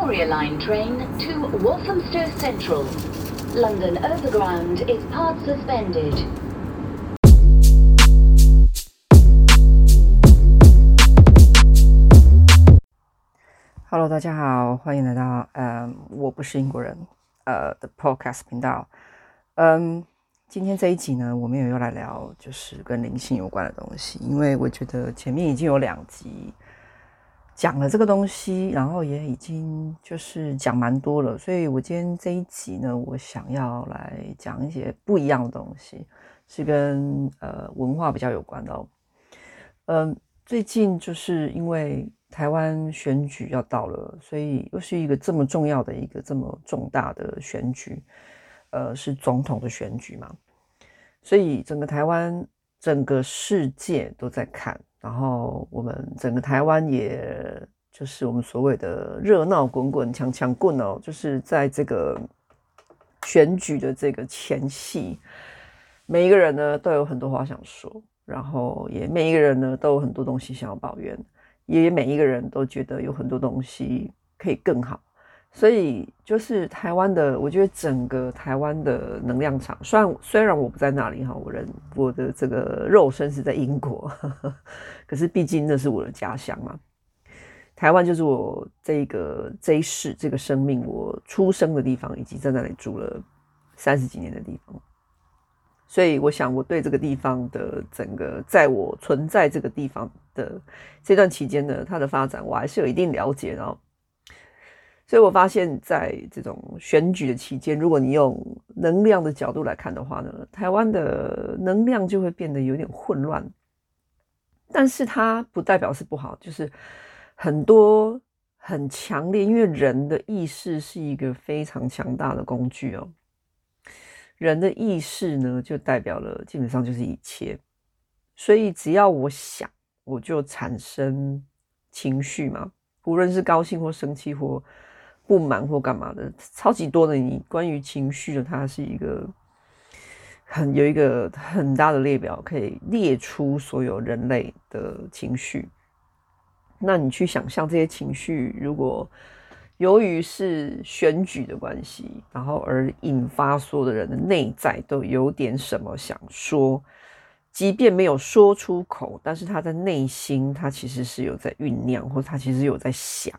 Victoria Line train to Walthamstow Central. London Overground is part suspended. Hello，大家好，欢迎来到嗯，我不是英国人呃的 Podcast 频道。嗯，今天这一集呢，我们也要来聊就是跟灵性有关的东西，因为我觉得前面已经有两集。讲了这个东西，然后也已经就是讲蛮多了，所以我今天这一集呢，我想要来讲一些不一样的东西，是跟呃文化比较有关的哦。嗯，最近就是因为台湾选举要到了，所以又是一个这么重要的一个这么重大的选举，呃，是总统的选举嘛，所以整个台湾、整个世界都在看。然后我们整个台湾，也就是我们所谓的热闹滚滚、强强棍哦，就是在这个选举的这个前夕，每一个人呢都有很多话想说，然后也每一个人呢都有很多东西想要抱怨，也每一个人都觉得有很多东西可以更好。所以就是台湾的，我觉得整个台湾的能量场，虽然虽然我不在那里哈，我人我的这个肉身是在英国，呵呵，可是毕竟那是我的家乡嘛。台湾就是我这个这一世这个生命我出生的地方，以及在那里住了三十几年的地方。所以我想，我对这个地方的整个，在我存在这个地方的这段期间呢，它的发展，我还是有一定了解，然后。所以我发现，在这种选举的期间，如果你用能量的角度来看的话呢，台湾的能量就会变得有点混乱。但是它不代表是不好，就是很多很强烈，因为人的意识是一个非常强大的工具哦。人的意识呢，就代表了基本上就是一切。所以只要我想，我就产生情绪嘛，无论是高兴或生气或。不满或干嘛的，超级多的。你关于情绪的，它是一个很有一个很大的列表，可以列出所有人类的情绪。那你去想象这些情绪，如果由于是选举的关系，然后而引发所有的人的内在都有点什么想说，即便没有说出口，但是他在内心，他其实是有在酝酿，或他其实有在想。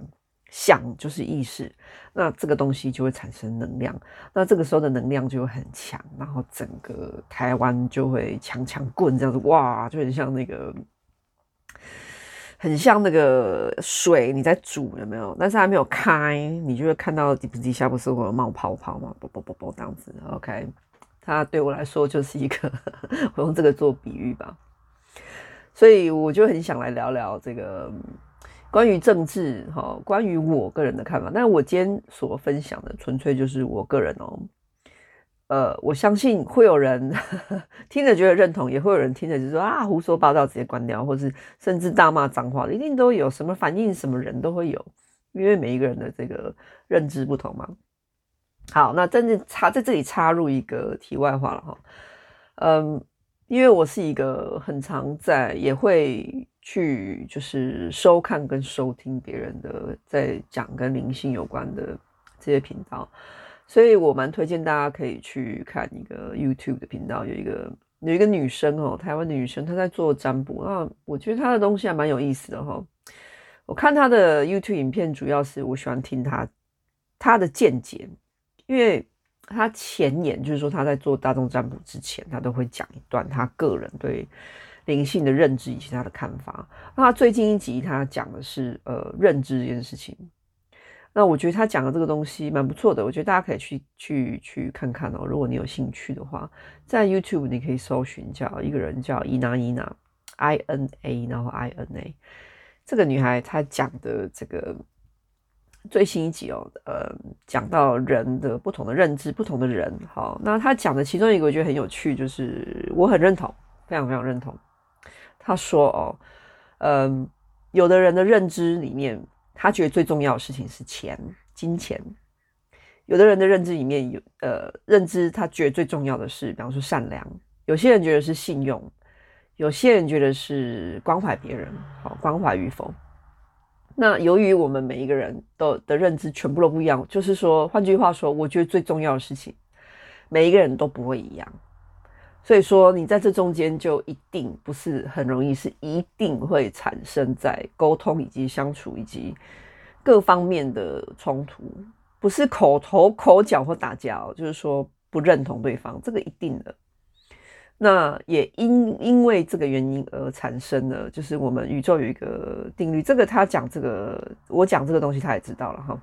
想就是意识，那这个东西就会产生能量，那这个时候的能量就会很强，然后整个台湾就会强强棍这样子，哇，就很像那个，很像那个水你在煮有没有？但是还没有开，你就会看到底底下不是会冒泡泡吗？啵啵啵啵这样子，OK，它对我来说就是一个，我用这个做比喻吧，所以我就很想来聊聊这个。关于政治，哈，关于我个人的看法，但我今天所分享的纯粹就是我个人哦，呃，我相信会有人呵 呵听着觉得认同，也会有人听着就说啊胡说八道，直接关掉，或是甚至大骂脏话的，一定都有，什么反应，什么人都会有，因为每一个人的这个认知不同嘛。好，那真正插在这里插入一个题外话了哈，嗯，因为我是一个很常在也会。去就是收看跟收听别人的在讲跟灵性有关的这些频道，所以我蛮推荐大家可以去看一个 YouTube 的频道，有一个有一个女生哦，台湾的女生，她在做占卜，那我觉得她的东西还蛮有意思的哈。我看她的 YouTube 影片，主要是我喜欢听她她的见解，因为她前言就是说她在做大众占卜之前，她都会讲一段她个人对。灵性的认知以及他的看法。那他最近一集他讲的是呃认知这件事情。那我觉得他讲的这个东西蛮不错的，我觉得大家可以去去去看看哦。如果你有兴趣的话，在 YouTube 你可以搜寻叫一个人叫伊娜伊娜 I N A，然后 I N A 这个女孩她讲的这个最新一集哦，呃，讲到人的不同的认知，不同的人。好，那她讲的其中一个我觉得很有趣，就是我很认同，非常非常认同。他说：“哦，嗯，有的人的认知里面，他觉得最重要的事情是钱、金钱；有的人的认知里面有，呃，认知他觉得最重要的是，比方说善良；有些人觉得是信用；有些人觉得是关怀别人，好，关怀与否。那由于我们每一个人都的认知全部都不一样，就是说，换句话说，我觉得最重要的事情，每一个人都不会一样。所以说，你在这中间就一定不是很容易，是一定会产生在沟通以及相处以及各方面的冲突，不是口头口角或打架，就是说不认同对方，这个一定的。那也因因为这个原因而产生了，就是我们宇宙有一个定律，这个他讲这个，我讲这个东西他也知道了哈，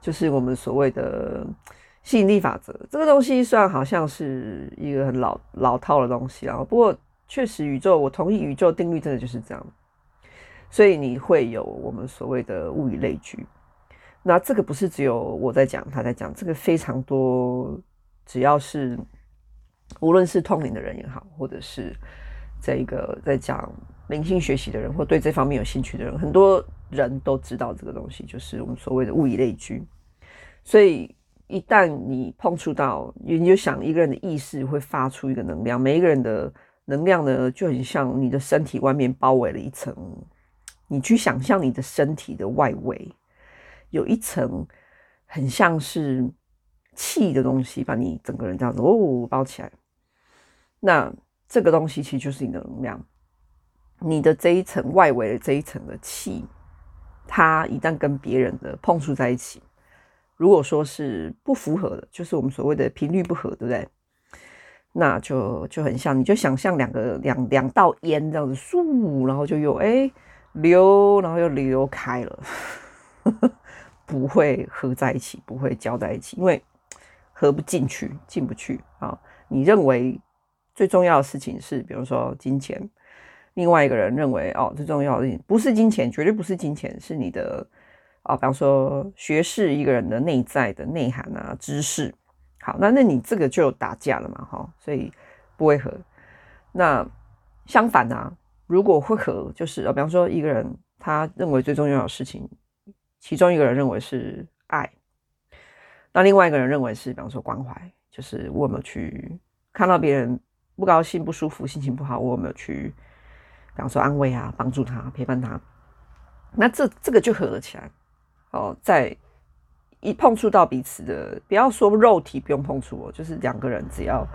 就是我们所谓的吸引力法则。这个东西虽然好像是一个很老老套的东西啊，不过确实宇宙，我同意宇宙定律真的就是这样。所以你会有我们所谓的物以类聚。那这个不是只有我在讲，他在讲，这个非常多，只要是。无论是通灵的人也好，或者是这个在讲灵性学习的人，或对这方面有兴趣的人，很多人都知道这个东西，就是我们所谓的物以类聚。所以一旦你碰触到，你就想一个人的意识会发出一个能量，每一个人的能量呢，就很像你的身体外面包围了一层。你去想象你的身体的外围有一层，很像是。气的东西把你整个人这样子哦包起来，那这个东西其实就是你的能量。你的这一层外围的这一层的气，它一旦跟别人的碰触在一起，如果说是不符合的，就是我们所谓的频率不合，对不对？那就就很像，你就想象两个两两道烟这样子，竖，然后就又哎流，然后又流开了，不会合在一起，不会交在一起，因为。合不进去，进不去啊！你认为最重要的事情是，比如说金钱；另外一个人认为哦，最重要的事情不是金钱，绝对不是金钱，是你的啊，比方说学识，一个人的内在的内涵啊，知识。好，那那你这个就打架了嘛，哈，所以不会合。那相反啊，如果会合，就是啊，比方说一个人他认为最重要的事情，其中一个人认为是爱。那另外一个人认为是，比方说关怀，就是我有没有去看到别人不高兴、不舒服、心情不好，我有没有去，比方说安慰啊、帮助他、陪伴他，那这这个就合了起来。哦，在一碰触到彼此的，不要说肉体不用碰触哦，就是两个人只要，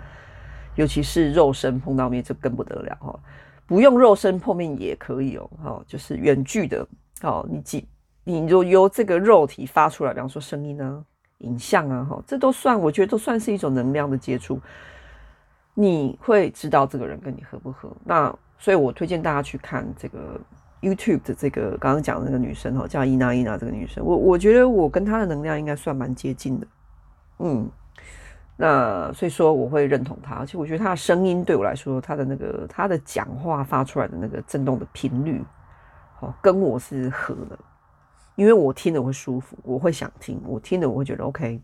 尤其是肉身碰到面就更不得了哦，不用肉身碰面也可以哦，哦，就是远距的哦，你几你就由这个肉体发出来，比方说声音呢。影像啊，哈，这都算，我觉得都算是一种能量的接触。你会知道这个人跟你合不合。那所以，我推荐大家去看这个 YouTube 的这个刚刚讲的那个女生哈，叫伊娜伊娜这个女生。我我觉得我跟她的能量应该算蛮接近的。嗯，那所以说我会认同她，而且我觉得她的声音对我来说，她的那个她的讲话发出来的那个震动的频率，哦，跟我是合的。因为我听了会舒服，我会想听，我听了我会觉得 OK，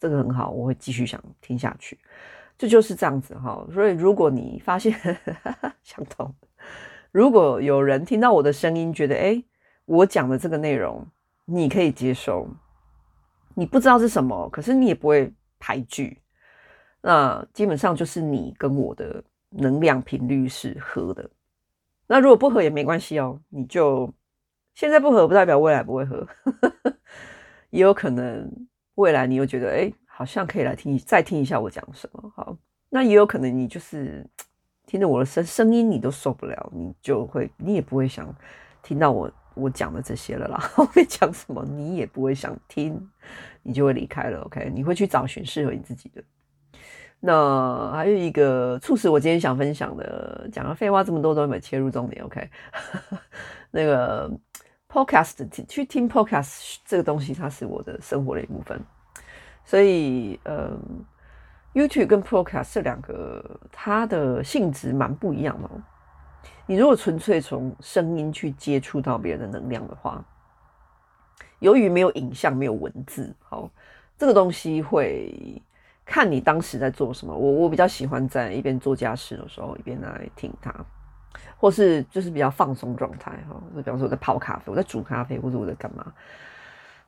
这个很好，我会继续想听下去，这就是这样子哈。所以如果你发现相同，如果有人听到我的声音，觉得诶，我讲的这个内容你可以接受，你不知道是什么，可是你也不会排拒，那基本上就是你跟我的能量频率是合的。那如果不合也没关系哦，你就。现在不合不代表未来不会合，也有可能未来你又觉得哎、好像可以来听再听一下我讲什么。好，那也有可能你就是听着我的声声音你都受不了，你就会你也不会想听到我我讲的这些了啦。后面讲什么你也不会想听，你就会离开了。OK，你会去找寻适合你自己的。那还有一个促使我今天想分享的，讲了废话这么多都没切入重点。OK，那个。Podcast 去听 Podcast 这个东西，它是我的生活的一部分，所以嗯，YouTube 跟 Podcast 这两个它的性质蛮不一样的。你如果纯粹从声音去接触到别人的能量的话，由于没有影像、没有文字，好，这个东西会看你当时在做什么。我我比较喜欢在一边做家事的时候，一边来听它。或是就是比较放松状态哈，就比方说我在泡咖啡，我在煮咖啡，或者我在干嘛，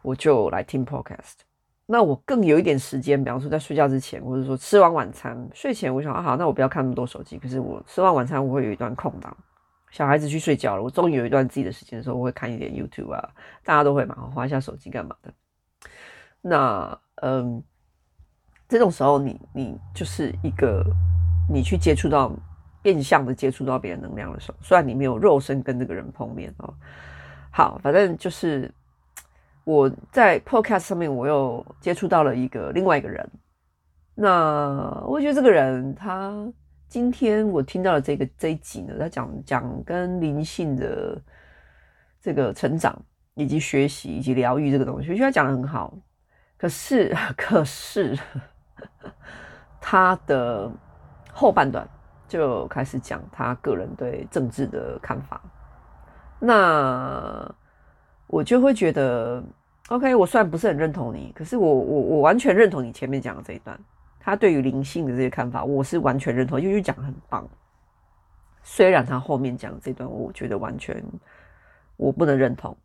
我就来听 podcast。那我更有一点时间，比方说在睡觉之前，或者说吃完晚餐，睡前我想啊好，那我不要看那么多手机。可是我吃完晚餐，我会有一段空档，小孩子去睡觉了，我终于有一段自己的时间的时候，我会看一点 YouTube 啊，大家都会嘛，划一下手机干嘛的。那嗯，这种时候你你就是一个你去接触到变相的接触到别人能量的时候，虽然你没有肉身跟这个人碰面哦。好，反正就是我在 Podcast 上面，我又接触到了一个另外一个人。那我觉得这个人他。今天我听到了这个这一集呢，他讲讲跟灵性的这个成长以及学习以及疗愈这个东西，我觉得他讲得很好。可是，可是他的后半段就开始讲他个人对政治的看法，那我就会觉得，OK，我虽然不是很认同你，可是我我我完全认同你前面讲的这一段。他对于灵性的这些看法，我是完全认同，因为讲的很棒。虽然他后面讲的这段，我觉得完全我不能认同，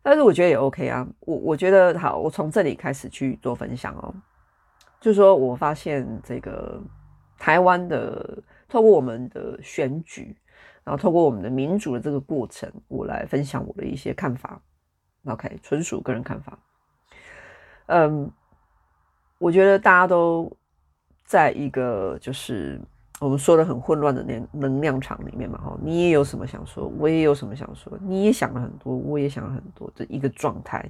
但是我觉得也 OK 啊。我我觉得好，我从这里开始去做分享哦。就是说我发现这个台湾的，透过我们的选举，然后透过我们的民主的这个过程，我来分享我的一些看法。OK，纯属个人看法。嗯，我觉得大家都。在一个就是我们说的很混乱的能能量场里面嘛，哈，你也有什么想说，我也有什么想说，你也想了很多，我也想了很多的一个状态，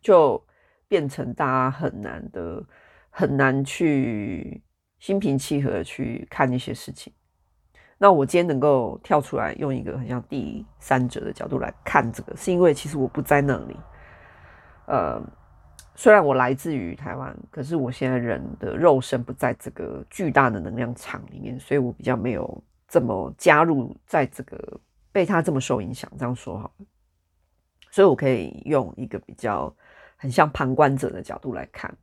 就变成大家很难的，很难去心平气和的去看一些事情。那我今天能够跳出来，用一个很像第三者的角度来看这个，是因为其实我不在那里，呃。虽然我来自于台湾，可是我现在人的肉身不在这个巨大的能量场里面，所以我比较没有这么加入在这个被他这么受影响。这样说好，所以我可以用一个比较很像旁观者的角度来看，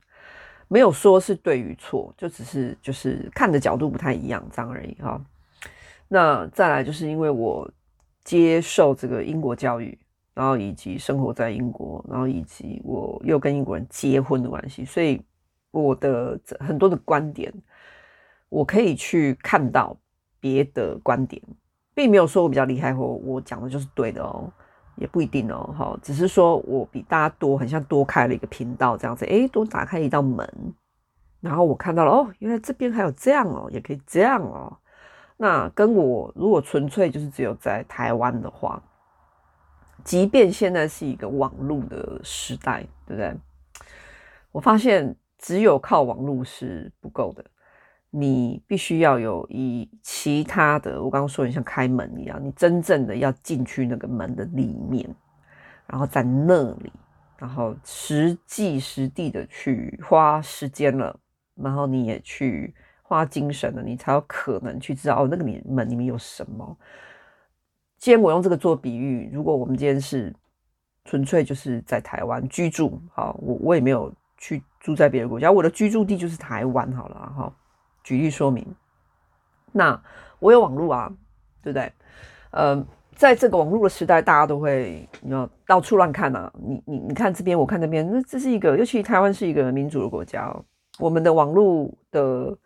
没有说是对与错，就只是就是看的角度不太一样这样而已哈。那再来就是因为我接受这个英国教育。然后以及生活在英国，然后以及我又跟英国人结婚的关系，所以我的很多的观点，我可以去看到别的观点，并没有说我比较厉害或我讲的就是对的哦，也不一定哦，哈，只是说我比大家多，很像多开了一个频道这样子，诶，多打开一道门，然后我看到了哦，原来这边还有这样哦，也可以这样哦，那跟我如果纯粹就是只有在台湾的话。即便现在是一个网络的时代，对不对？我发现只有靠网络是不够的，你必须要有以其他的，我刚刚说你像开门一样，你真正的要进去那个门的里面，然后在那里，然后实际实地的去花时间了，然后你也去花精神了，你才有可能去知道哦，那个里门里面有什么。既然我用这个做比喻，如果我们今天是纯粹就是在台湾居住，好，我我也没有去住在别的国家，我的居住地就是台湾，好了，哈，举例说明。那我有网络啊，对不对？呃，在这个网络的时代，大家都会要到处乱看啊，你你你看这边，我看那边，那这是一个，尤其台湾是一个民主的国家，我们的网络的。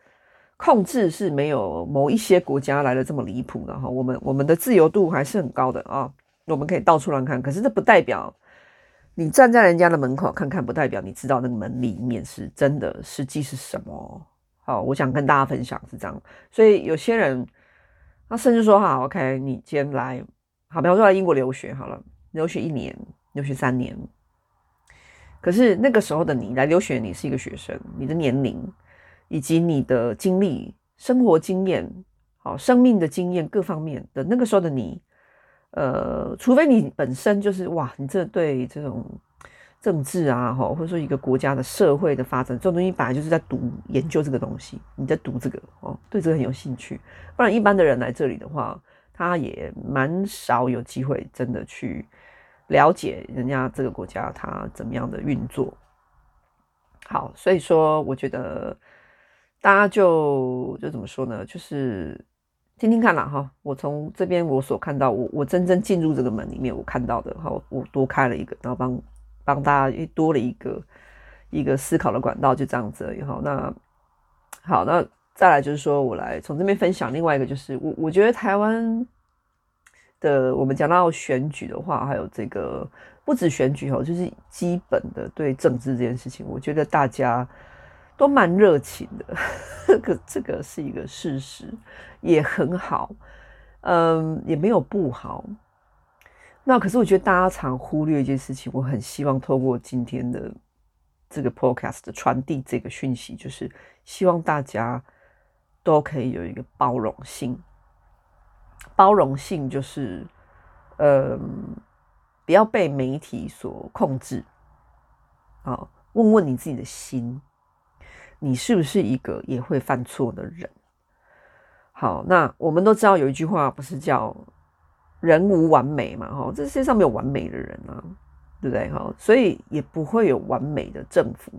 控制是没有某一些国家来的这么离谱的哈，我们我们的自由度还是很高的啊，我们可以到处乱看。可是这不代表你站在人家的门口看看，不代表你知道那个门里面是真的实际是什么。好，我想跟大家分享是这样。所以有些人他甚至说哈，OK，你今天来，好，比方说来英国留学好了，留学一年，留学三年。可是那个时候的你来留学，你是一个学生，你的年龄。以及你的经历、生活经验、好生命的经验各方面的那个时候的你，呃，除非你本身就是哇，你这对这种政治啊，哈，或者说一个国家的社会的发展，这种东西本来就是在读研究这个东西，你在读这个哦，对这个很有兴趣。不然一般的人来这里的话，他也蛮少有机会真的去了解人家这个国家它怎么样的运作。好，所以说我觉得。大家就就怎么说呢？就是听听看啦哈。我从这边我所看到，我我真正进入这个门里面，我看到的哈，我多开了一个，然后帮帮大家多了一个一个思考的管道，就这样子而已哈。那好，那再来就是说我来从这边分享另外一个，就是我我觉得台湾的，我们讲到选举的话，还有这个不止选举哈，就是基本的对政治这件事情，我觉得大家都蛮热情的，这个这个是一个事实，也很好，嗯，也没有不好。那可是我觉得大家常忽略一件事情，我很希望透过今天的这个 podcast 的传递这个讯息，就是希望大家都可以有一个包容性。包容性就是，嗯，不要被媒体所控制。好，问问你自己的心，你是不是一个也会犯错的人？好，那我们都知道有一句话，不是叫？人无完美嘛，哈，这世界上没有完美的人啊，对不对？哈，所以也不会有完美的政府，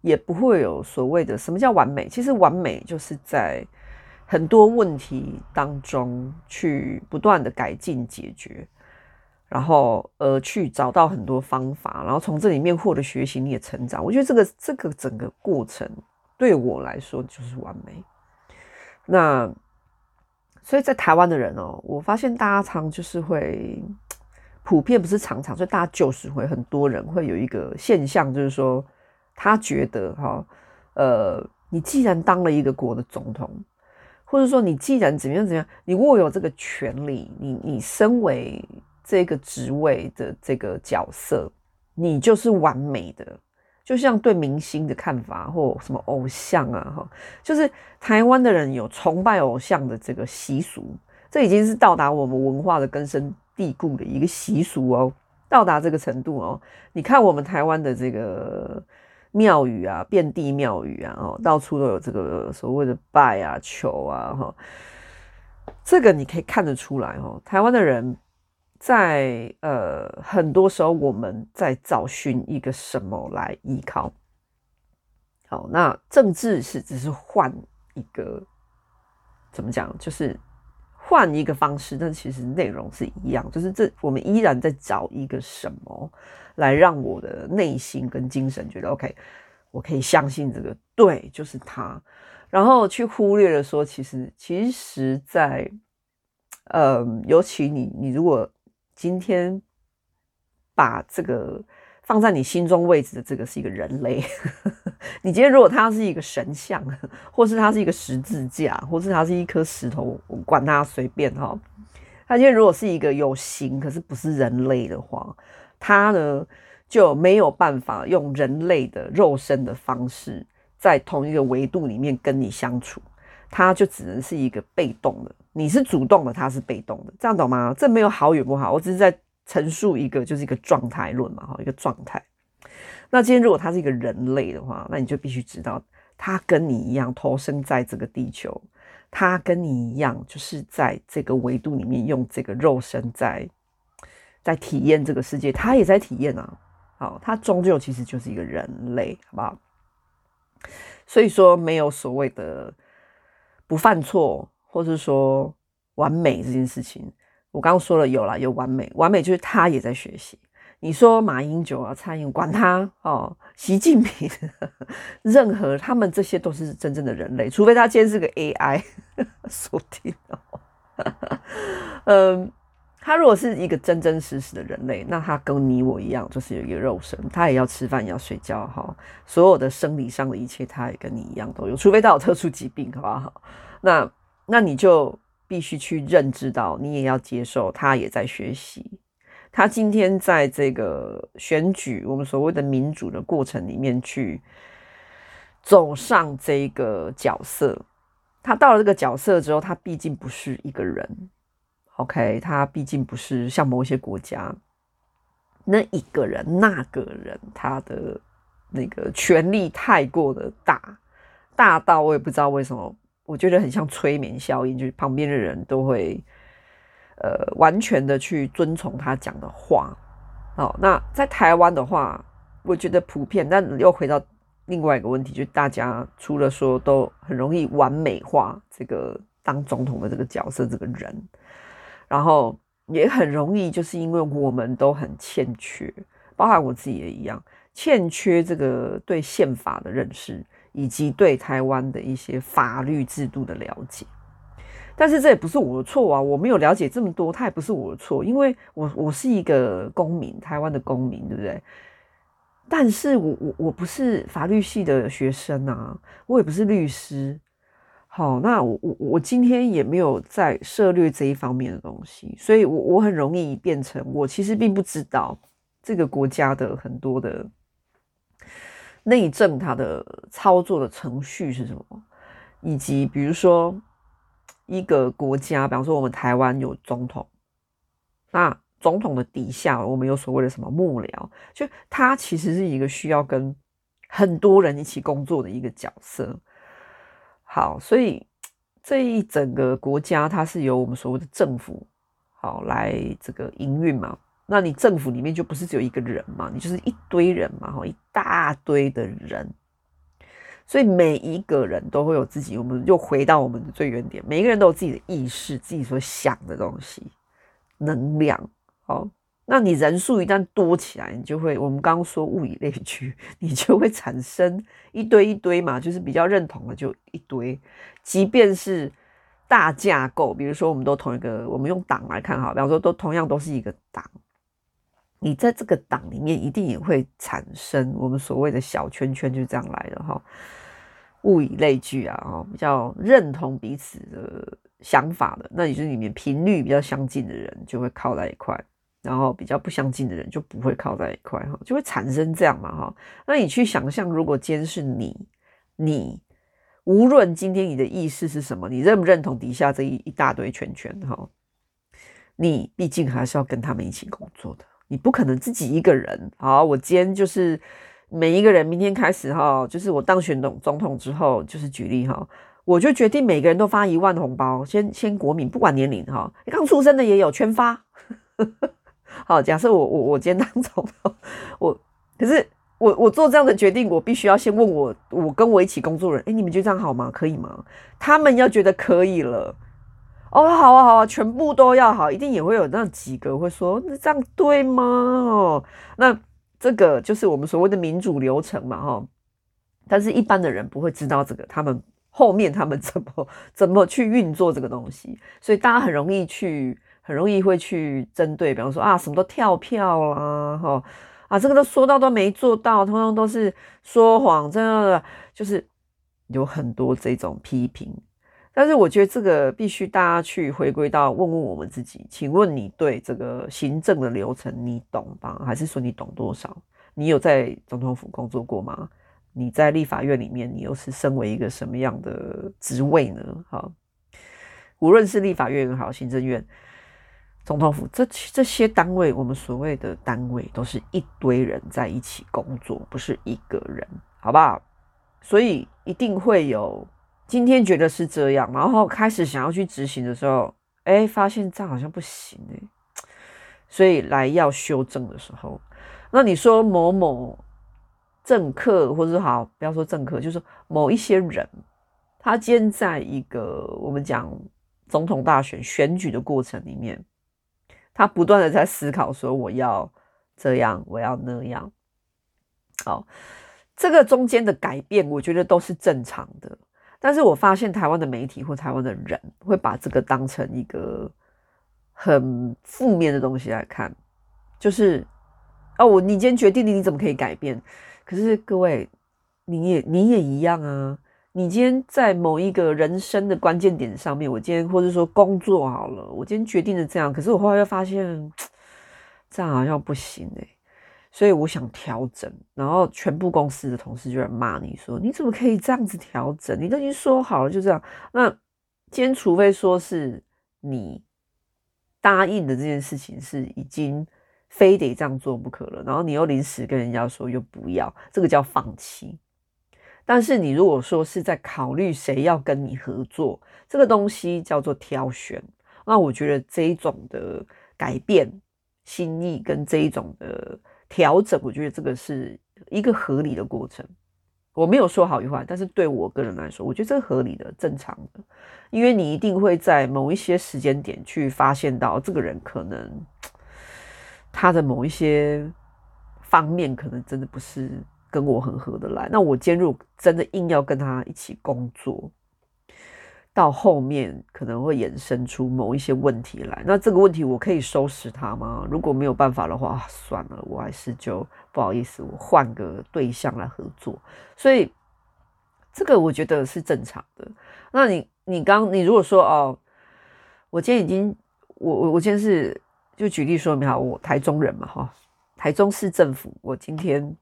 也不会有所谓的什么叫完美。其实完美就是在很多问题当中去不断的改进解决，然后呃去找到很多方法，然后从这里面获得学习你的成长。我觉得这个这个整个过程对我来说就是完美。那。所以在台湾的人哦，我发现大家常就是会普遍不是常常，所以大家就是会很多人会有一个现象，就是说他觉得哈，呃，你既然当了一个国的总统，或者说你既然怎么样怎么样，你握有这个权利，你你身为这个职位的这个角色，你就是完美的。就像对明星的看法，或什么偶像啊，哈，就是台湾的人有崇拜偶像的这个习俗，这已经是到达我们文化的根深蒂固的一个习俗哦，到达这个程度哦。你看我们台湾的这个庙宇啊，遍地庙宇啊，哦，到处都有这个所谓的拜啊、求啊，哈，这个你可以看得出来哦，台湾的人。在呃，很多时候我们在找寻一个什么来依靠。好，那政治是只是换一个，怎么讲？就是换一个方式，但其实内容是一样。就是这，我们依然在找一个什么来让我的内心跟精神觉得 OK，我可以相信这个，对，就是他。然后去忽略了说，其实，其实在，呃，尤其你，你如果。今天把这个放在你心中位置的这个是一个人类。你今天如果他是一个神像，或是他是一个十字架，或是他是一颗石头，我管他随便哈。他今天如果是一个有形，可是不是人类的话，他呢就没有办法用人类的肉身的方式在同一个维度里面跟你相处。他就只能是一个被动的，你是主动的，他是被动的，这样懂吗？这没有好与不好，我只是在陈述一个，就是一个状态论嘛，哈，一个状态。那今天如果他是一个人类的话，那你就必须知道，他跟你一样投生在这个地球，他跟你一样，就是在这个维度里面用这个肉身在在体验这个世界，他也在体验啊。好，他终究其实就是一个人类，好不好？所以说，没有所谓的。不犯错，或是说完美这件事情，我刚刚说了有啦，有完美，完美就是他也在学习。你说马英九啊、蔡英文，管他哦，习近平，任何他们这些都是真正的人类，除非他今天是个 AI，说听哦。嗯，他如果是一个真真实实的人类，那他跟你我一样，就是有一个肉身，他也要吃饭，也要睡觉哈，所有的生理上的一切，他也跟你一样都有，除非他有特殊疾病，好不好？那那你就必须去认知到，你也要接受，他也在学习。他今天在这个选举，我们所谓的民主的过程里面去走上这个角色，他到了这个角色之后，他毕竟不是一个人，OK？他毕竟不是像某些国家那一个人、那个人，他的那个权力太过的大，大到我也不知道为什么。我觉得很像催眠效应，就是旁边的人都会，呃，完全的去遵从他讲的话。好，那在台湾的话，我觉得普遍，但又回到另外一个问题，就大家除了说都很容易完美化这个当总统的这个角色这个人，然后也很容易就是因为我们都很欠缺，包含我自己也一样，欠缺这个对宪法的认识。以及对台湾的一些法律制度的了解，但是这也不是我的错啊，我没有了解这么多，它也不是我的错，因为我我是一个公民，台湾的公民，对不对？但是我我我不是法律系的学生啊，我也不是律师。好，那我我我今天也没有在涉猎这一方面的东西，所以我我很容易变成我其实并不知道这个国家的很多的内政，它的操作的程序是什么，以及比如说一个国家，比方说我们台湾有总统，那总统的底下我们有所谓的什么幕僚，就他其实是一个需要跟很多人一起工作的一个角色。好，所以这一整个国家它是由我们所谓的政府好来这个营运嘛。那你政府里面就不是只有一个人嘛，你就是一堆人嘛，哈，一大堆的人。所以每一个人都会有自己，我们又回到我们的最原点，每一个人都有自己的意识，自己所想的东西，能量，好。那你人数一旦多起来，你就会，我们刚刚说物以类聚，你就会产生一堆一堆嘛，就是比较认同的就一堆。即便是大架构，比如说我们都同一个，我们用党来看哈，比方说都同样都是一个党，你在这个党里面一定也会产生我们所谓的小圈圈，就这样来的哈。物以类聚啊，哦，比较认同彼此的想法的，那也就里面频率比较相近的人就会靠在一块。然后比较不相近的人就不会靠在一块哈，就会产生这样嘛哈。那你去想象，如果今天是你，你无论今天你的意识是什么，你认不认同底下这一一大堆圈圈哈？你毕竟还是要跟他们一起工作的，你不可能自己一个人。好，我今天就是每一个人，明天开始哈，就是我当选总总统之后，就是举例哈，我就决定每个人都发一万红包，先先国民不管年龄哈，刚出生的也有全发。好，假设我我我今天当总统，我可是我我做这样的决定，我必须要先问我我跟我一起工作人，哎，你们觉得这样好吗？可以吗？他们要觉得可以了，哦，好啊好啊，全部都要好，一定也会有那几个会说，那这样对吗？哦，那这个就是我们所谓的民主流程嘛，哈。但是一般的人不会知道这个，他们后面他们怎么 怎么去运作这个东西，所以大家很容易去。很容易会去针对，比方说啊，什么都跳票啦，哈啊，这个都说到都没做到，通通都是说谎，真的就是有很多这种批评。但是我觉得这个必须大家去回归到问问我们自己，请问你对这个行政的流程你懂吗？还是说你懂多少？你有在总统府工作过吗？你在立法院里面，你又是身为一个什么样的职位呢？哈，无论是立法院也好，行政院。总统府这这些单位，我们所谓的单位，都是一堆人在一起工作，不是一个人，好不好？所以一定会有今天觉得是这样，然后开始想要去执行的时候，哎，发现这样好像不行哎，所以来要修正的时候，那你说某某政客，或者好，不要说政客，就是某一些人，他今天在一个我们讲总统大选选举的过程里面。他不断的在思考，说我要这样，我要那样。好，这个中间的改变，我觉得都是正常的。但是我发现台湾的媒体或台湾的人会把这个当成一个很负面的东西来看，就是哦，我你今天决定了，你怎么可以改变？可是各位，你也你也一样啊。你今天在某一个人生的关键点上面，我今天或者说工作好了，我今天决定了这样，可是我后来又发现这样好像不行哎，所以我想调整，然后全部公司的同事就来骂你说，你怎么可以这样子调整？你都已经说好了就这样，那今天除非说是你答应的这件事情是已经非得这样做不可了，然后你又临时跟人家说又不要，这个叫放弃。但是你如果说是在考虑谁要跟你合作，这个东西叫做挑选。那我觉得这一种的改变心意跟这一种的调整，我觉得这个是一个合理的过程。我没有说好与坏，但是对我个人来说，我觉得这是合理的、正常的。因为你一定会在某一些时间点去发现到这个人可能他的某一些方面可能真的不是。跟我很合得来，那我今天如果真的硬要跟他一起工作，到后面可能会衍生出某一些问题来。那这个问题我可以收拾它吗？如果没有办法的话，算了，我还是就不好意思，我换个对象来合作。所以这个我觉得是正常的。那你你刚你如果说哦，我今天已经我我我今天是就举例说明哈，我台中人嘛哈，台中市政府，我今天。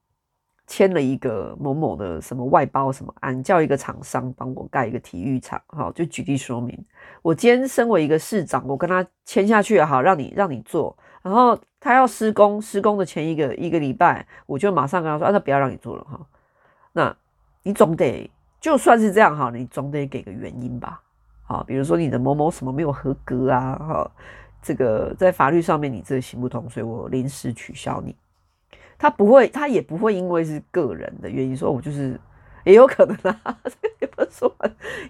签了一个某某的什么外包什么案，叫一个厂商帮我盖一个体育场，好，就举例说明。我今天身为一个市长，我跟他签下去，好，让你让你做。然后他要施工，施工的前一个一个礼拜，我就马上跟他说，啊，那不要让你做了哈。那你总得就算是这样哈，你总得给个原因吧，好，比如说你的某某什么没有合格啊，哈，这个在法律上面你这个行不通，所以我临时取消你。他不会，他也不会因为是个人的原因说，我就是也有可能啊，也不是说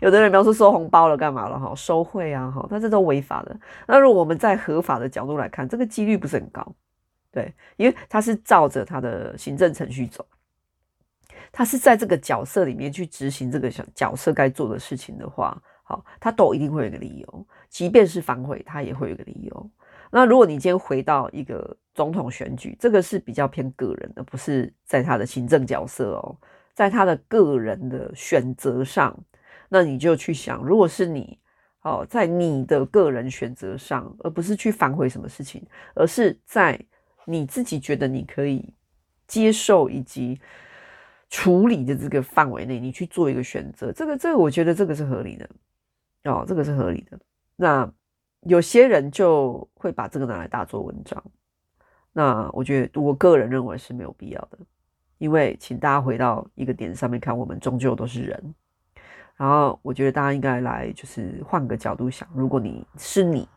有的人比方说收红包了干嘛了哈，收贿啊哈，但这都违法的。那如果我们在合法的角度来看，这个几率不是很高，对，因为他是照着他的行政程序走，他是在这个角色里面去执行这个角色该做的事情的话，好，他都一定会有个理由，即便是反悔，他也会有个理由。那如果你今天回到一个总统选举，这个是比较偏个人的，不是在他的行政角色哦，在他的个人的选择上，那你就去想，如果是你哦，在你的个人选择上，而不是去反悔什么事情，而是在你自己觉得你可以接受以及处理的这个范围内，你去做一个选择，这个这个我觉得这个是合理的哦，这个是合理的。那。有些人就会把这个拿来大做文章，那我觉得我个人认为是没有必要的，因为请大家回到一个点上面看，我们终究都是人。然后我觉得大家应该来就是换个角度想，如果你是你，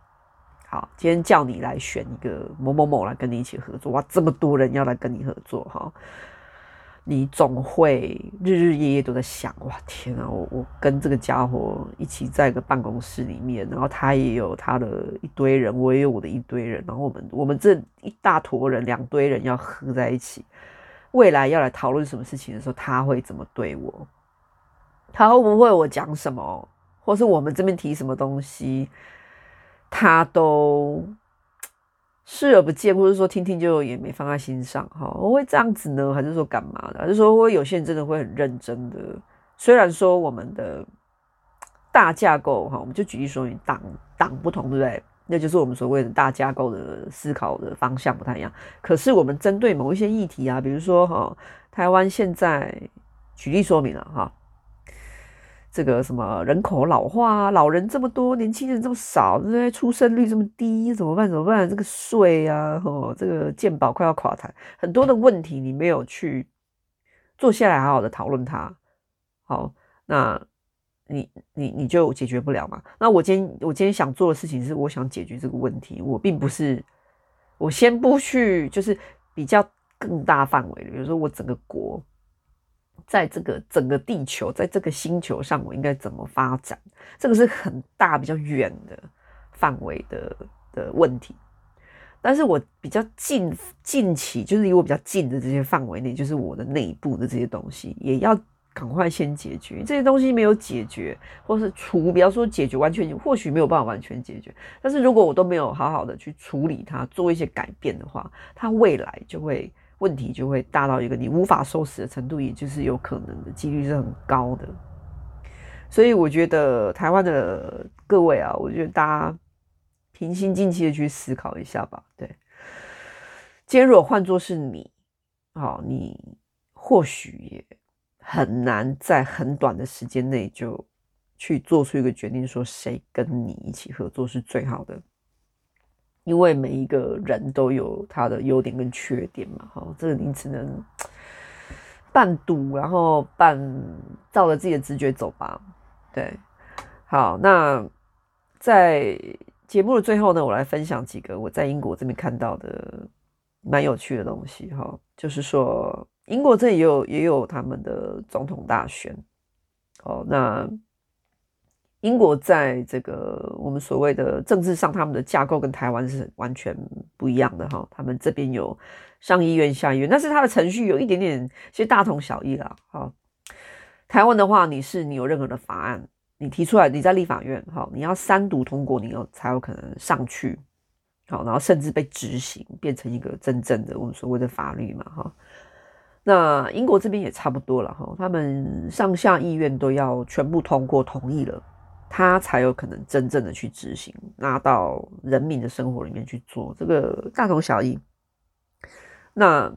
好，今天叫你来选一个某某某来跟你一起合作，哇，这么多人要来跟你合作，哈。你总会日日夜夜都在想，哇，天啊，我我跟这个家伙一起在一个办公室里面，然后他也有他的一堆人，我也有我的一堆人，然后我们我们这一大坨人，两堆人要合在一起，未来要来讨论什么事情的时候，他会怎么对我？他会不会我讲什么，或是我们这边提什么东西，他都。视而不见，或者说听听就也没放在心上，哈，我会这样子呢，还是说干嘛的？还是说会有些人真的会很认真的？虽然说我们的大架构，哈，我们就举例说，你党党不同，对不对？那就是我们所谓的大架构的思考的方向不太一样。可是我们针对某一些议题啊，比如说哈，台湾现在举例说明了哈。这个什么人口老化，老人这么多，年轻人这么少，对不对？出生率这么低，怎么办？怎么办？这个税啊，哦，这个健保快要垮台，很多的问题你没有去坐下来好好的讨论它，好，那你你你就解决不了嘛。那我今天我今天想做的事情是，我想解决这个问题，我并不是我先不去，就是比较更大范围的，比如说我整个国。在这个整个地球，在这个星球上，我应该怎么发展？这个是很大、比较远的范围的的问题。但是我比较近近期，就是离我比较近的这些范围内，就是我的内部的这些东西，也要赶快先解决。这些东西没有解决，或是除，比方说解决完全，或许没有办法完全解决。但是如果我都没有好好的去处理它，做一些改变的话，它未来就会。问题就会大到一个你无法收拾的程度，也就是有可能的几率是很高的。所以我觉得台湾的各位啊，我觉得大家平心静气的去思考一下吧。对，今天如果换作是你，好，你或许也很难在很短的时间内就去做出一个决定，说谁跟你一起合作是最好的。因为每一个人都有他的优点跟缺点嘛，哈，这个你只能半赌，然后半照着自己的直觉走吧。对，好，那在节目的最后呢，我来分享几个我在英国这边看到的蛮有趣的东西，哈，就是说英国这里也有也有他们的总统大选，哦，那。英国在这个我们所谓的政治上，他们的架构跟台湾是完全不一样的哈。他们这边有上议院、下议院，但是它的程序有一点点，其实大同小异啦。哈，台湾的话，你是你有任何的法案，你提出来，你在立法院，哈，你要三读通过，你有才有可能上去，好，然后甚至被执行，变成一个真正的我们所谓的法律嘛，哈。那英国这边也差不多了，哈，他们上下议院都要全部通过同意了，他才有可能真正的去执行，拿到人民的生活里面去做，这个大同小异。那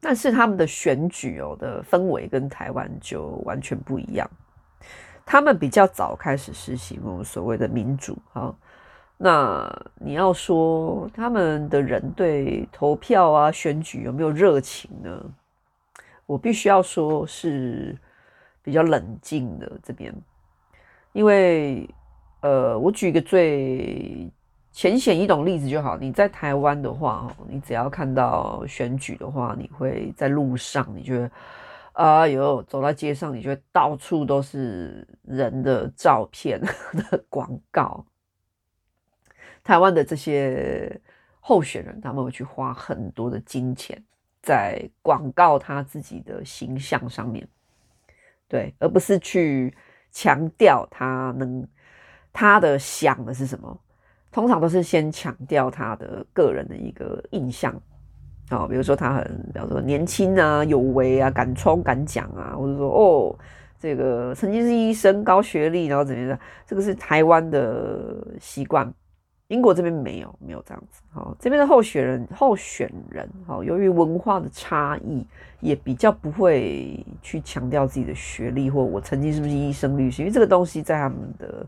但是他们的选举哦的氛围跟台湾就完全不一样。他们比较早开始实行我们所谓的民主，哈。那你要说他们的人对投票啊、选举有没有热情呢？我必须要说是比较冷静的这边，因为呃，我举一个最浅显易懂例子就好。你在台湾的话，你只要看到选举的话，你会在路上，你觉得。啊，有走在街上，你觉得到处都是人的照片 的广告。台湾的这些候选人，他们会去花很多的金钱在广告他自己的形象上面，对，而不是去强调他能他的想的是什么。通常都是先强调他的个人的一个印象。哦，比如说他很，比如说年轻啊，有为啊，敢冲敢讲啊，或者说哦，这个曾经是医生，高学历，然后怎么样，这个是台湾的习惯，英国这边没有，没有这样子。好，这边的候选人，候选人，好，由于文化的差异，也比较不会去强调自己的学历，或我曾经是不是医生、律师，因为这个东西在他们的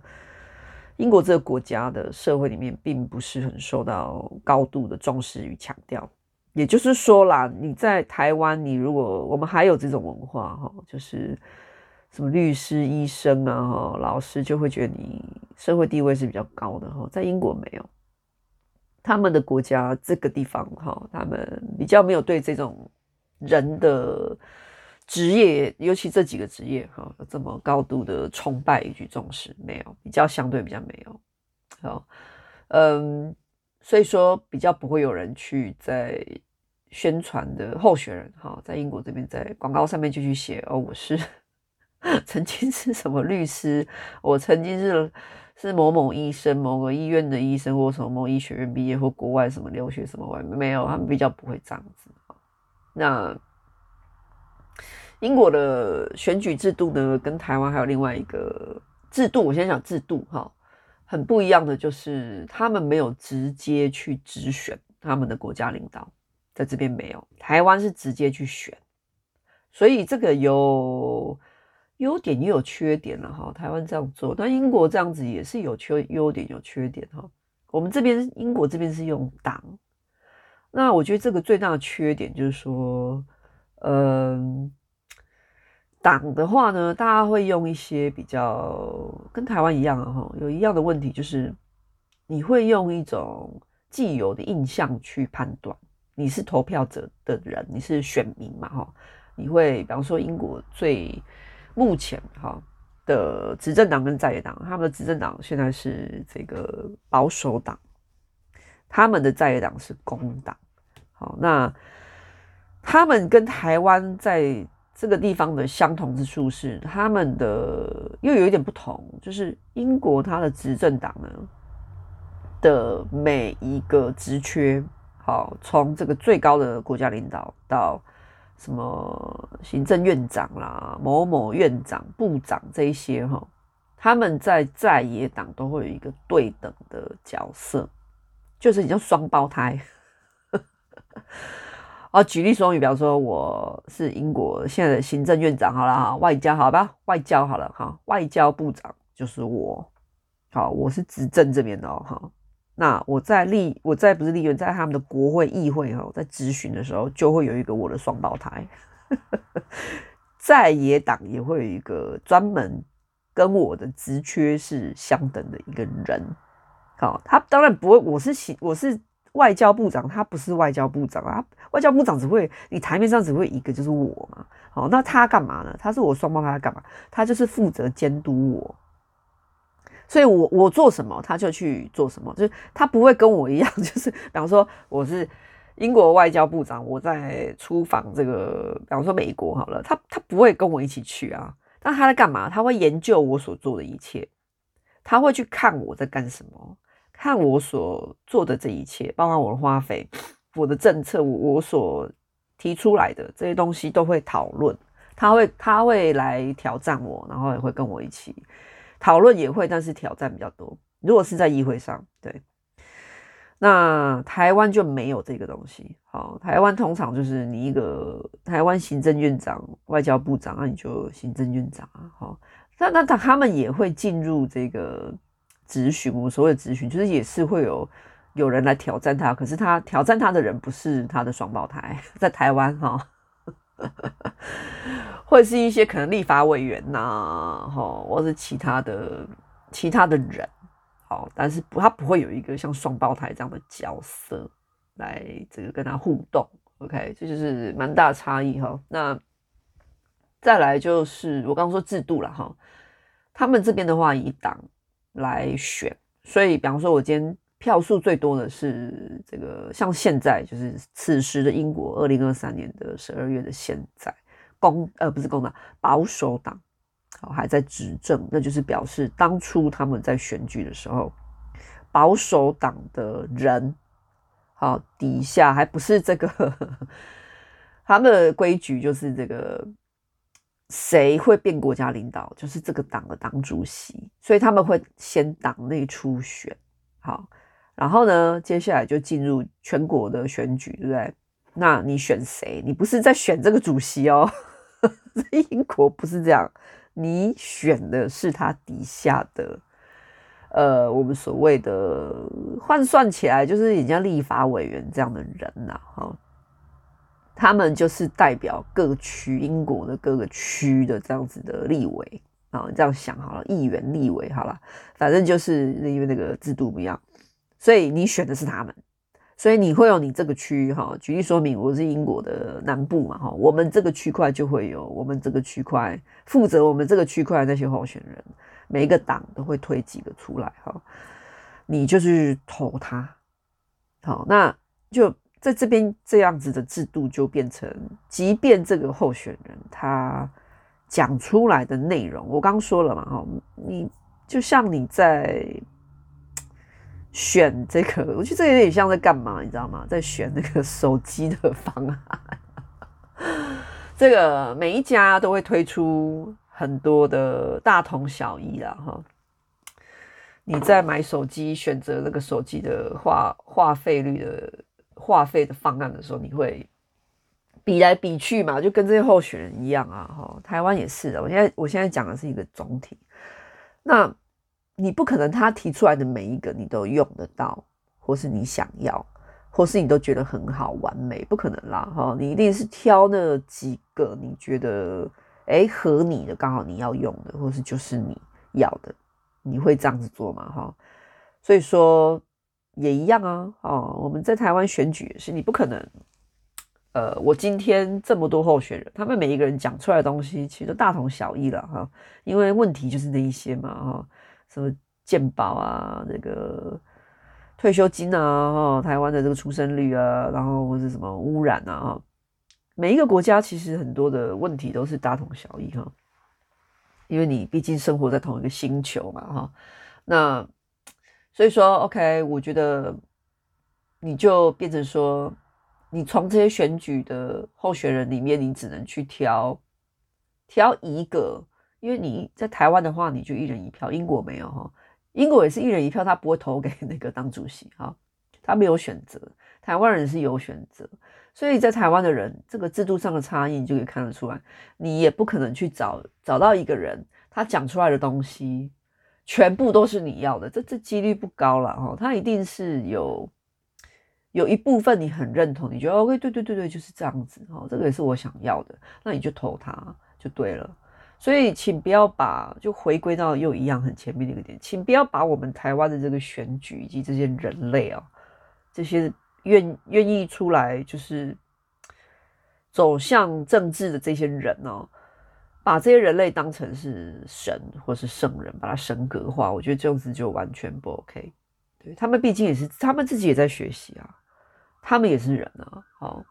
英国这个国家的社会里面，并不是很受到高度的重视与强调。也就是说啦，你在台湾，你如果我们还有这种文化哈，就是什么律师、医生啊、哈老师，就会觉得你社会地位是比较高的哈。在英国没有，他们的国家这个地方哈，他们比较没有对这种人的职业，尤其这几个职业哈，这么高度的崇拜以及重视，没有，比较相对比较没有。好，嗯。所以说，比较不会有人去在宣传的候选人哈，在英国这边在广告上面就去写哦，我是 曾经是什么律师，我曾经是是某某医生，某个医院的医生，或什么某医学院毕业，或国外什么留学什么外没有，他们比较不会这样子。那英国的选举制度呢，跟台湾还有另外一个制度，我先讲制度哈。很不一样的就是，他们没有直接去直选他们的国家领导，在这边没有。台湾是直接去选，所以这个有优点也有缺点了哈。台湾这样做，但英国这样子也是有缺优点有缺点哈。我们这边英国这边是用党，那我觉得这个最大的缺点就是说，嗯。党的话呢，大家会用一些比较跟台湾一样，哈，有一样的问题，就是你会用一种既有的印象去判断你是投票者的人，你是选民嘛，哈，你会比方说英国最目前哈的执政党跟在野党，他们的执政党现在是这个保守党，他们的在野党是工党，好，那他们跟台湾在这个地方的相同之处是，他们的又有一点不同，就是英国它的执政党呢的每一个职缺，好，从这个最高的国家领导到什么行政院长啦、某某院长、部长这一些哈，他们在在野党都会有一个对等的角色，就是你像双胞胎。啊，举例说，你比方说我是英国现在的行政院长，好了哈，外交好吧，外交好了哈，外交部长就是我，好，我是执政这边的哈。那我在立，我在不是立院，在他们的国会议会哈，在质询的时候，就会有一个我的双胞胎，在野党也会有一个专门跟我的职缺是相等的一个人，好，他当然不会，我是，我是。外交部长他不是外交部长啊，外交部长只会你台面上只会一个就是我嘛，好，那他干嘛呢？他是我双胞胎，干嘛？他就是负责监督我，所以我我做什么他就去做什么，就是他不会跟我一样，就是比方说我是英国外交部长，我在出访这个，比方说美国好了，他他不会跟我一起去啊。那他在干嘛？他会研究我所做的一切，他会去看我在干什么，看我所做的这一切，包括我的花费、我的政策、我我所提出来的这些东西都会讨论。他会他会来挑战我，然后也会跟我一起讨论，也会，但是挑战比较多。如果是在议会上，对。那台湾就没有这个东西，好，台湾通常就是你一个台湾行政院长、外交部长，那你就行政院长啊，好，那那他他们也会进入这个质询，我所谓的质询，就是也是会有有人来挑战他，可是他挑战他的人不是他的双胞胎，在台湾哈，或者是一些可能立法委员呐，哈，或是其他的其他的人。好，但是不，他不会有一个像双胞胎这样的角色来这个跟他互动，OK，这就是蛮大的差异哈。那再来就是我刚刚说制度了哈，他们这边的话以党来选，所以比方说我今天票数最多的是这个，像现在就是此时的英国，二零二三年的十二月的现在，工呃不是工党，保守党好。还在执政，那就是表示当初他们在选举的时候，保守党的人，好底下还不是这个，他们的规矩就是这个，谁会变国家领导，就是这个党的党主席，所以他们会先党内初选，好，然后呢，接下来就进入全国的选举，对不对？那你选谁？你不是在选这个主席哦，英国不是这样。你选的是他底下的，呃，我们所谓的换算起来就是人家立法委员这样的人呐，哈，他们就是代表各区英国的各个区的这样子的立委啊，你这样想好了，议员、立委好了，反正就是因为那个制度不一样，所以你选的是他们。所以你会有你这个区哈，举例说明，我是英国的南部嘛哈，我们这个区块就会有我们这个区块负责我们这个区块那些候选人，每一个党都会推几个出来哈，你就去投他，好，那就在这边这样子的制度就变成，即便这个候选人他讲出来的内容，我刚说了嘛哈，你就像你在。选这个，我觉得这有点像在干嘛，你知道吗？在选那个手机的方案。这个每一家都会推出很多的大同小异啦，哈。你在买手机选择那个手机的话话费率的话费的方案的时候，你会比来比去嘛，就跟这些候选人一样啊，哈。台湾也是的，我现在我现在讲的是一个总体，那。你不可能他提出来的每一个你都用得到，或是你想要，或是你都觉得很好完美，不可能啦哈！你一定是挑那几个你觉得诶合你的，刚好你要用的，或是就是你要的，你会这样子做吗？哈，所以说也一样啊。哦，我们在台湾选举也是，你不可能，呃，我今天这么多候选人，他们每一个人讲出来的东西其实都大同小异了哈，因为问题就是那一些嘛哈。什么健保啊，那个退休金啊，哈，台湾的这个出生率啊，然后或是什么污染啊，哈，每一个国家其实很多的问题都是大同小异，哈，因为你毕竟生活在同一个星球嘛，哈，那所以说，OK，我觉得你就变成说，你从这些选举的候选人里面，你只能去挑挑一个。因为你在台湾的话，你就一人一票。英国没有哈，英国也是一人一票，他不会投给那个当主席哈，他没有选择。台湾人是有选择，所以在台湾的人，这个制度上的差异你就可以看得出来。你也不可能去找找到一个人，他讲出来的东西全部都是你要的，这这几率不高了哈。他一定是有有一部分你很认同，你觉得 OK，对对对对，就是这样子哈，这个也是我想要的，那你就投他就对了。所以，请不要把就回归到又一样很前面的一个点，请不要把我们台湾的这个选举以及这些人类啊，这些愿愿意出来就是走向政治的这些人哦，把这些人类当成是神或是圣人，把它神格化，我觉得这样子就完全不 OK。对，他们毕竟也是，他们自己也在学习啊，他们也是人啊，好，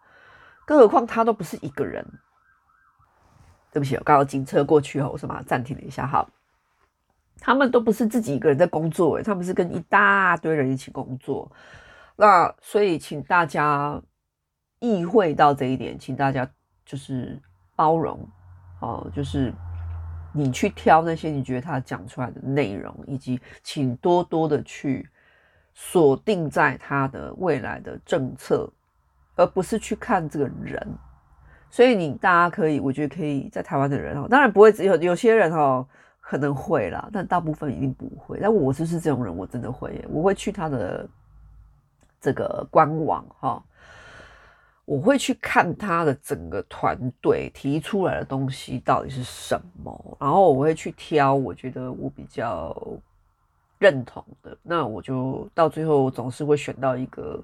更何况他都不是一个人。对不起，我刚刚警车过去后，我是把它暂停了一下。好，他们都不是自己一个人在工作，他们是跟一大堆人一起工作。那所以，请大家意会到这一点，请大家就是包容，哦，就是你去挑那些你觉得他讲出来的内容，以及请多多的去锁定在他的未来的政策，而不是去看这个人。所以你大家可以，我觉得可以在台湾的人哦，当然不会只有有些人哦可能会啦，但大部分一定不会。但我就是这种人，我真的会，我会去他的这个官网哈，我会去看他的整个团队提出来的东西到底是什么，然后我会去挑我觉得我比较认同的，那我就到最后总是会选到一个。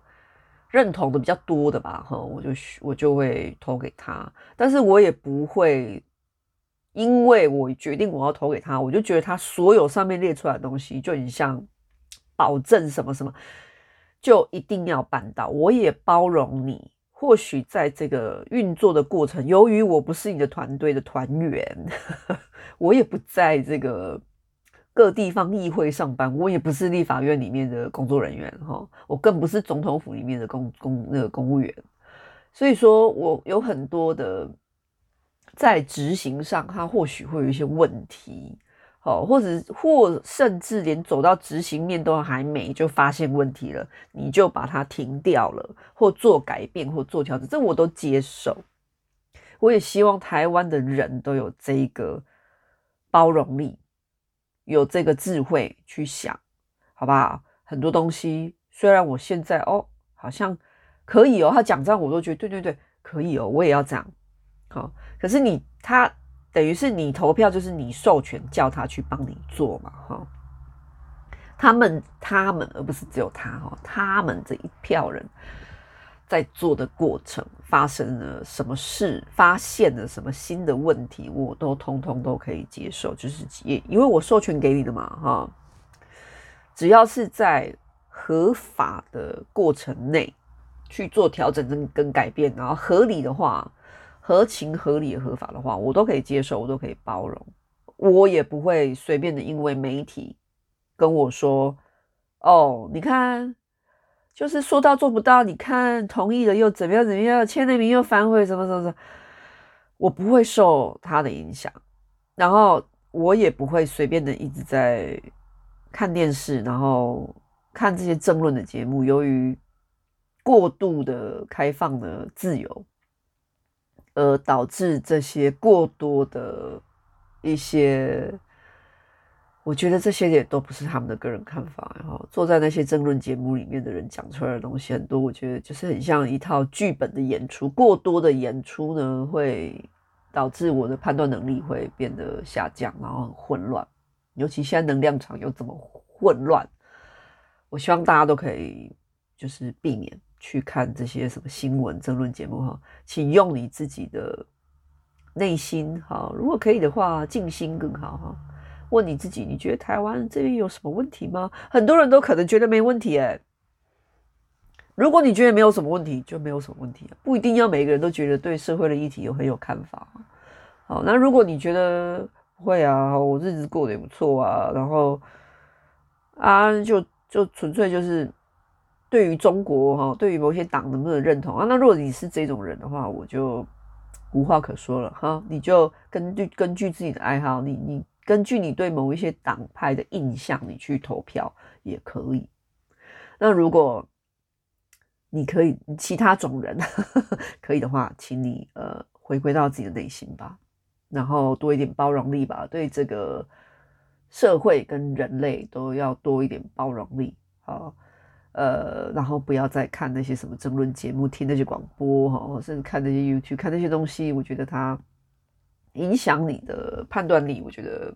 认同的比较多的吧，哈，我就我就会投给他，但是我也不会，因为我决定我要投给他，我就觉得他所有上面列出来的东西就很像保证什么什么，就一定要办到。我也包容你，或许在这个运作的过程，由于我不是你的团队的团员，我也不在这个。各地方议会上班，我也不是立法院里面的工作人员哈，我更不是总统府里面的公公那个公务员，所以说我有很多的在执行上，他或许会有一些问题，好，或者或甚至连走到执行面都还没就发现问题了，你就把它停掉了，或做改变或做调整，这我都接受。我也希望台湾的人都有这个包容力。有这个智慧去想，好不好？很多东西虽然我现在哦，好像可以哦，他讲这样我都觉得对对对，可以哦，我也要这样。好，可是你他等于是你投票，就是你授权叫他去帮你做嘛，哈。他们他们，而不是只有他哈，他们这一票人。在做的过程发生了什么事，发现了什么新的问题，我都通通都可以接受，就是也因为我授权给你的嘛，哈，只要是在合法的过程内去做调整跟跟改变，然后合理的话，合情合理合法的话，我都可以接受，我都可以包容，我也不会随便的因为媒体跟我说，哦，你看。就是说到做不到，你看同意了又怎么样？怎么样？签了名又反悔，什么什么什么？我不会受他的影响，然后我也不会随便的一直在看电视，然后看这些争论的节目。由于过度的开放的自由，而导致这些过多的一些。我觉得这些也都不是他们的个人看法，然后坐在那些争论节目里面的人讲出来的东西很多，我觉得就是很像一套剧本的演出。过多的演出呢，会导致我的判断能力会变得下降，然后很混乱。尤其现在能量场又这么混乱，我希望大家都可以就是避免去看这些什么新闻争论节目哈，请用你自己的内心哈，如果可以的话，静心更好哈。问你自己，你觉得台湾这边有什么问题吗？很多人都可能觉得没问题诶。如果你觉得没有什么问题，就没有什么问题，不一定要每个人都觉得对社会的议题有很有看法。好，那如果你觉得会啊，我日子过得也不错啊，然后啊，就就纯粹就是对于中国哈，对于某些党能不能认同啊？那如果你是这种人的话，我就无话可说了哈。你就根据根据自己的爱好，你你。根据你对某一些党派的印象，你去投票也可以。那如果你可以，其他种人 可以的话，请你呃回归到自己的内心吧，然后多一点包容力吧，对这个社会跟人类都要多一点包容力。好，呃，然后不要再看那些什么争论节目，听那些广播哈，甚至看那些 YouTube，看那些东西，我觉得它。影响你的判断力，我觉得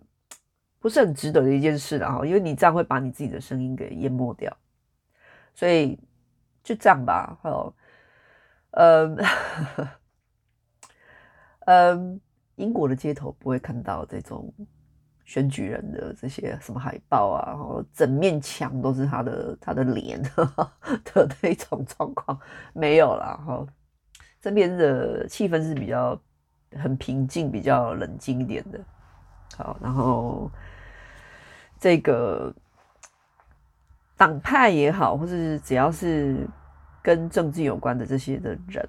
不是很值得的一件事啦，因为你这样会把你自己的声音给淹没掉，所以就这样吧，好，嗯，嗯，英国的街头不会看到这种选举人的这些什么海报啊，然后整面墙都是他的他的脸 的那种状况，没有啦，哈，这边的气氛是比较。很平静、比较冷静一点的。好，然后这个党派也好，或是只要是跟政治有关的这些的人，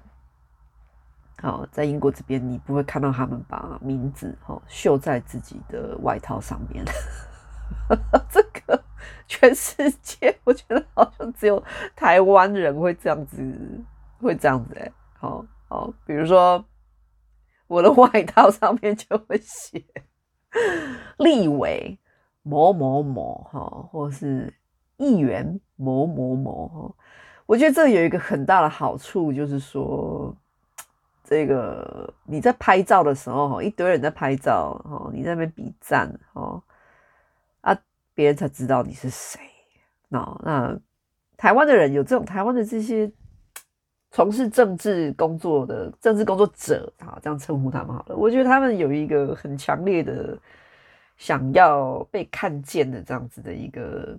好，在英国这边你不会看到他们把名字哈绣在自己的外套上面。这个全世界，我觉得好像只有台湾人会这样子，会这样子哎、欸，好好，比如说我的外套上面就会写立委某某某哈，或是议员某某某哈，我觉得这有一个很大的好处，就是说，这个你在拍照的时候哈，一堆人在拍照哈，你在那边比赞哈。别人才知道你是谁。那那台湾的人有这种台湾的这些从事政治工作的政治工作者，好，这样称呼他们好了。我觉得他们有一个很强烈的想要被看见的这样子的一个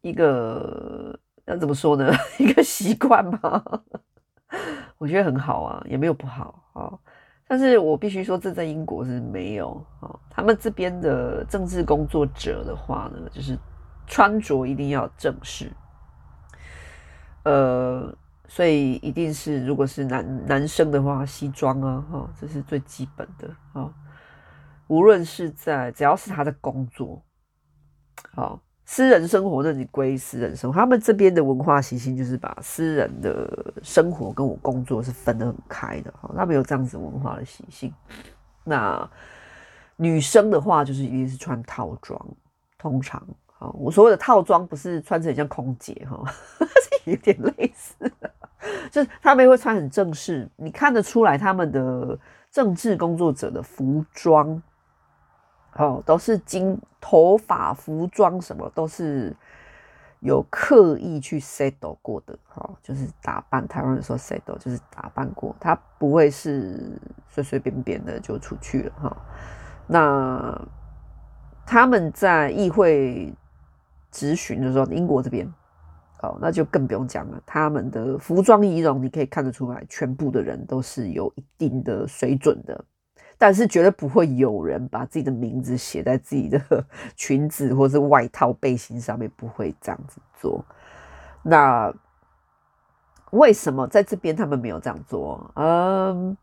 一个要怎么说呢？一个习惯吧。我觉得很好啊，也没有不好啊。但是我必须说，这在英国是没有啊。他们这边的政治工作者的话呢，就是穿着一定要正式，呃，所以一定是如果是男男生的话，西装啊，哈，这是最基本的啊。无论是在只要是他的工作，好。私人生活那你归私人生活，他们这边的文化习性就是把私人的生活跟我工作是分得很开的哈，他们有这样子文化的习性。那女生的话就是一定是穿套装，通常，我所谓的套装不是穿成像空姐哈，是有点类似的，就是他们会穿很正式，你看得出来他们的政治工作者的服装。哦，都是经头发、服装什么都是有刻意去 settle 过的，哦，就是打扮。台湾人说 settle 就是打扮过，他不会是随随便便的就出去了，哈。那他们在议会质询的时候，英国这边，哦，那就更不用讲了。他们的服装仪容，你可以看得出来，全部的人都是有一定的水准的。但是绝对不会有人把自己的名字写在自己的 裙子或是外套背心上面，不会这样子做。那为什么在这边他们没有这样做？嗯，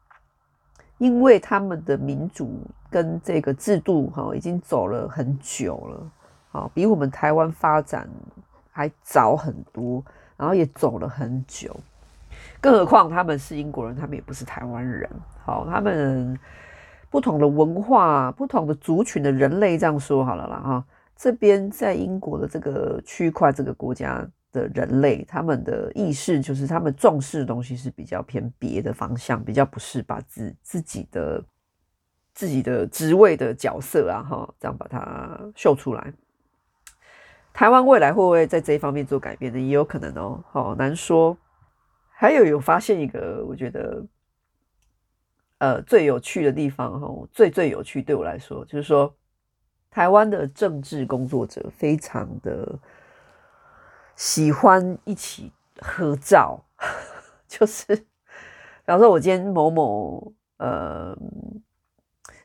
因为他们的民主跟这个制度哈已经走了很久了，好，比我们台湾发展还早很多，然后也走了很久。更何况他们是英国人，他们也不是台湾人，好，他们。不同的文化、不同的族群的人类，这样说好了啦哈。这边在英国的这个区块、这个国家的人类，他们的意识就是他们重视的东西是比较偏别的方向，比较不是把自自己的自己的职位的角色啊哈，这样把它秀出来。台湾未来会不会在这一方面做改变呢？也有可能哦，好难说。还有有发现一个，我觉得。呃，最有趣的地方哈，最最有趣对我来说，就是说，台湾的政治工作者非常的喜欢一起合照，就是，比方说，我今天某某，呃，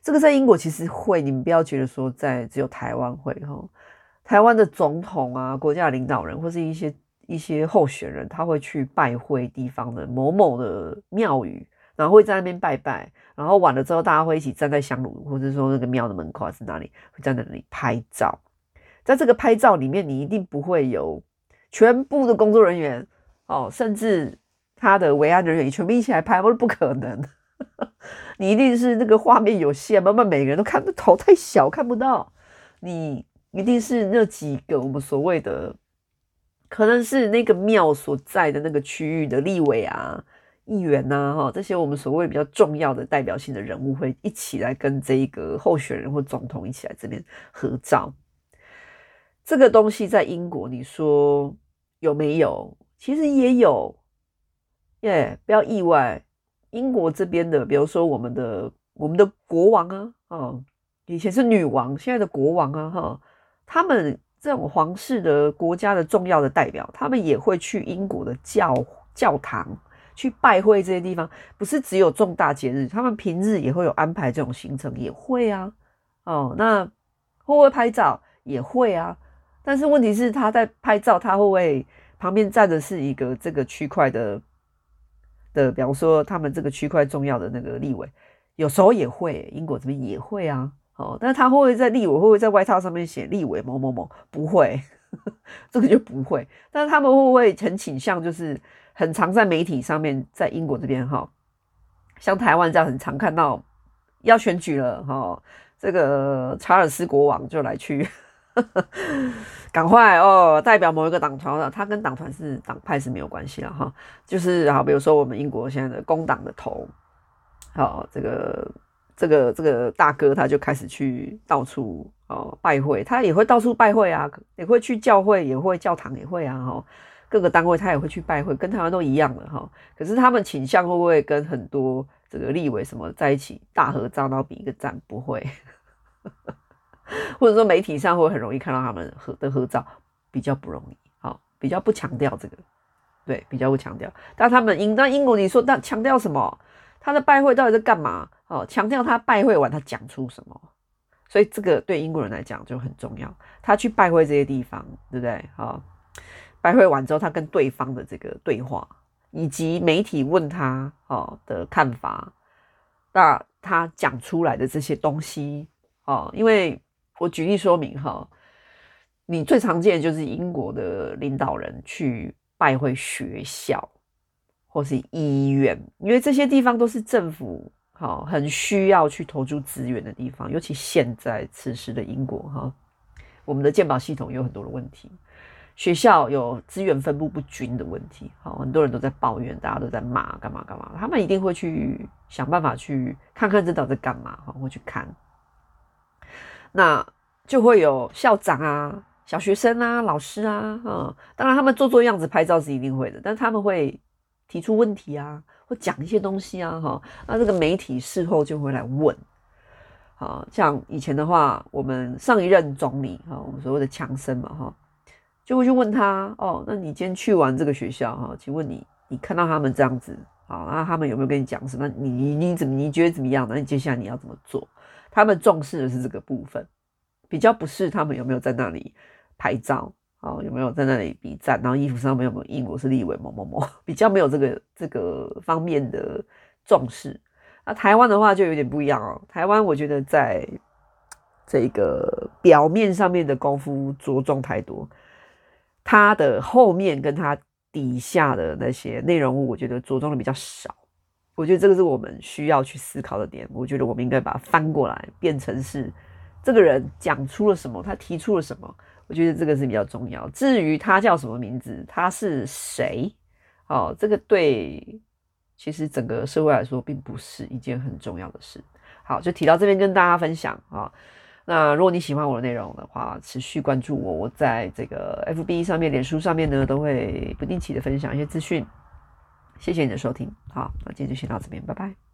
这个在英国其实会，你们不要觉得说在只有台湾会哈，台湾的总统啊，国家领导人或是一些一些候选人，他会去拜会地方的某某的庙宇。然后会在那边拜拜，然后完了之后，大家会一起站在香炉，或者说那个庙的门口还是哪里，会在那里拍照。在这个拍照里面，你一定不会有全部的工作人员哦，甚至他的维安人员全部一起来拍，不是不可能。你一定是那个画面有限，慢慢每个人都看头太小看不到。你一定是那几个我们所谓的，可能是那个庙所在的那个区域的立委啊。议员呐，哈，这些我们所谓比较重要的代表性的人物会一起来跟这一个候选人或总统一起来这边合照。这个东西在英国，你说有没有？其实也有，耶，不要意外。英国这边的，比如说我们的我们的国王啊，啊，以前是女王，现在的国王啊，哈，他们这种皇室的国家的重要的代表，他们也会去英国的教教堂。去拜会这些地方，不是只有重大节日，他们平日也会有安排这种行程，也会啊。哦，那会不会拍照？也会啊。但是问题是，他在拍照，他会不会旁边站的是一个这个区块的的，比方说他们这个区块重要的那个立委，有时候也会，英国这边也会啊。哦，但他会不会在立委，会不会在外套上面写立委某某某？不会，这个就不会。但是他们会不会很倾向，就是很常在媒体上面，在英国这边哈，像台湾这样很常看到要选举了哈，这个查尔斯国王就来去，赶快哦，代表某一个党团了，他跟党团是党派是没有关系了哈，就是好，比如说我们英国现在的工党的头，好这个。这个这个大哥他就开始去到处哦拜会，他也会到处拜会啊，也会去教会，也会教堂也会啊，哈，各个单位他也会去拜会，跟台湾都一样的哈。可是他们倾向会不会跟很多这个立委什么在一起大合照，然后比一个赞？不会，或者说媒体上会很容易看到他们合的合照，比较不容易，好，比较不强调这个，对，比较不强调。但他们英那英国，你说那强调什么？他的拜会到底在干嘛？哦，强调他拜会完他讲出什么，所以这个对英国人来讲就很重要。他去拜会这些地方，对不对？好，拜会完之后，他跟对方的这个对话，以及媒体问他哦的看法，那他讲出来的这些东西哦，因为我举例说明哈，你最常见的就是英国的领导人去拜会学校。或是医院，因为这些地方都是政府好很需要去投注资源的地方，尤其现在此时的英国哈，我们的健保系统有很多的问题，学校有资源分布不均的问题，好，很多人都在抱怨，大家都在骂，干嘛干嘛，他们一定会去想办法去看看这到底在干嘛，哈，会去看，那就会有校长啊、小学生啊、老师啊，哈，当然他们做做样子拍照是一定会的，但他们会。提出问题啊，或讲一些东西啊，哈，那这个媒体事后就会来问，好，像以前的话，我们上一任总理哈，我们所谓的强生嘛，哈，就会去问他，哦，那你今天去完这个学校哈，请问你，你看到他们这样子，啊，那他们有没有跟你讲什么？你你你怎么你觉得怎么样？那你接下来你要怎么做？他们重视的是这个部分，比较不是他们有没有在那里拍照。哦，有没有在那里比赞？然后衣服上面有没有印我是立委某某某？比较没有这个这个方面的重视。那台湾的话就有点不一样哦。台湾我觉得在这个表面上面的功夫着重太多，它的后面跟它底下的那些内容物，我觉得着重的比较少。我觉得这个是我们需要去思考的点。我觉得我们应该把它翻过来，变成是这个人讲出了什么，他提出了什么。我觉得这个是比较重要。至于他叫什么名字，他是谁，哦，这个对其实整个社会来说并不是一件很重要的事。好，就提到这边跟大家分享啊。那如果你喜欢我的内容的话，持续关注我，我在这个 FB 上面、脸书上面呢，都会不定期的分享一些资讯。谢谢你的收听，好，那今天就先到这边，拜拜。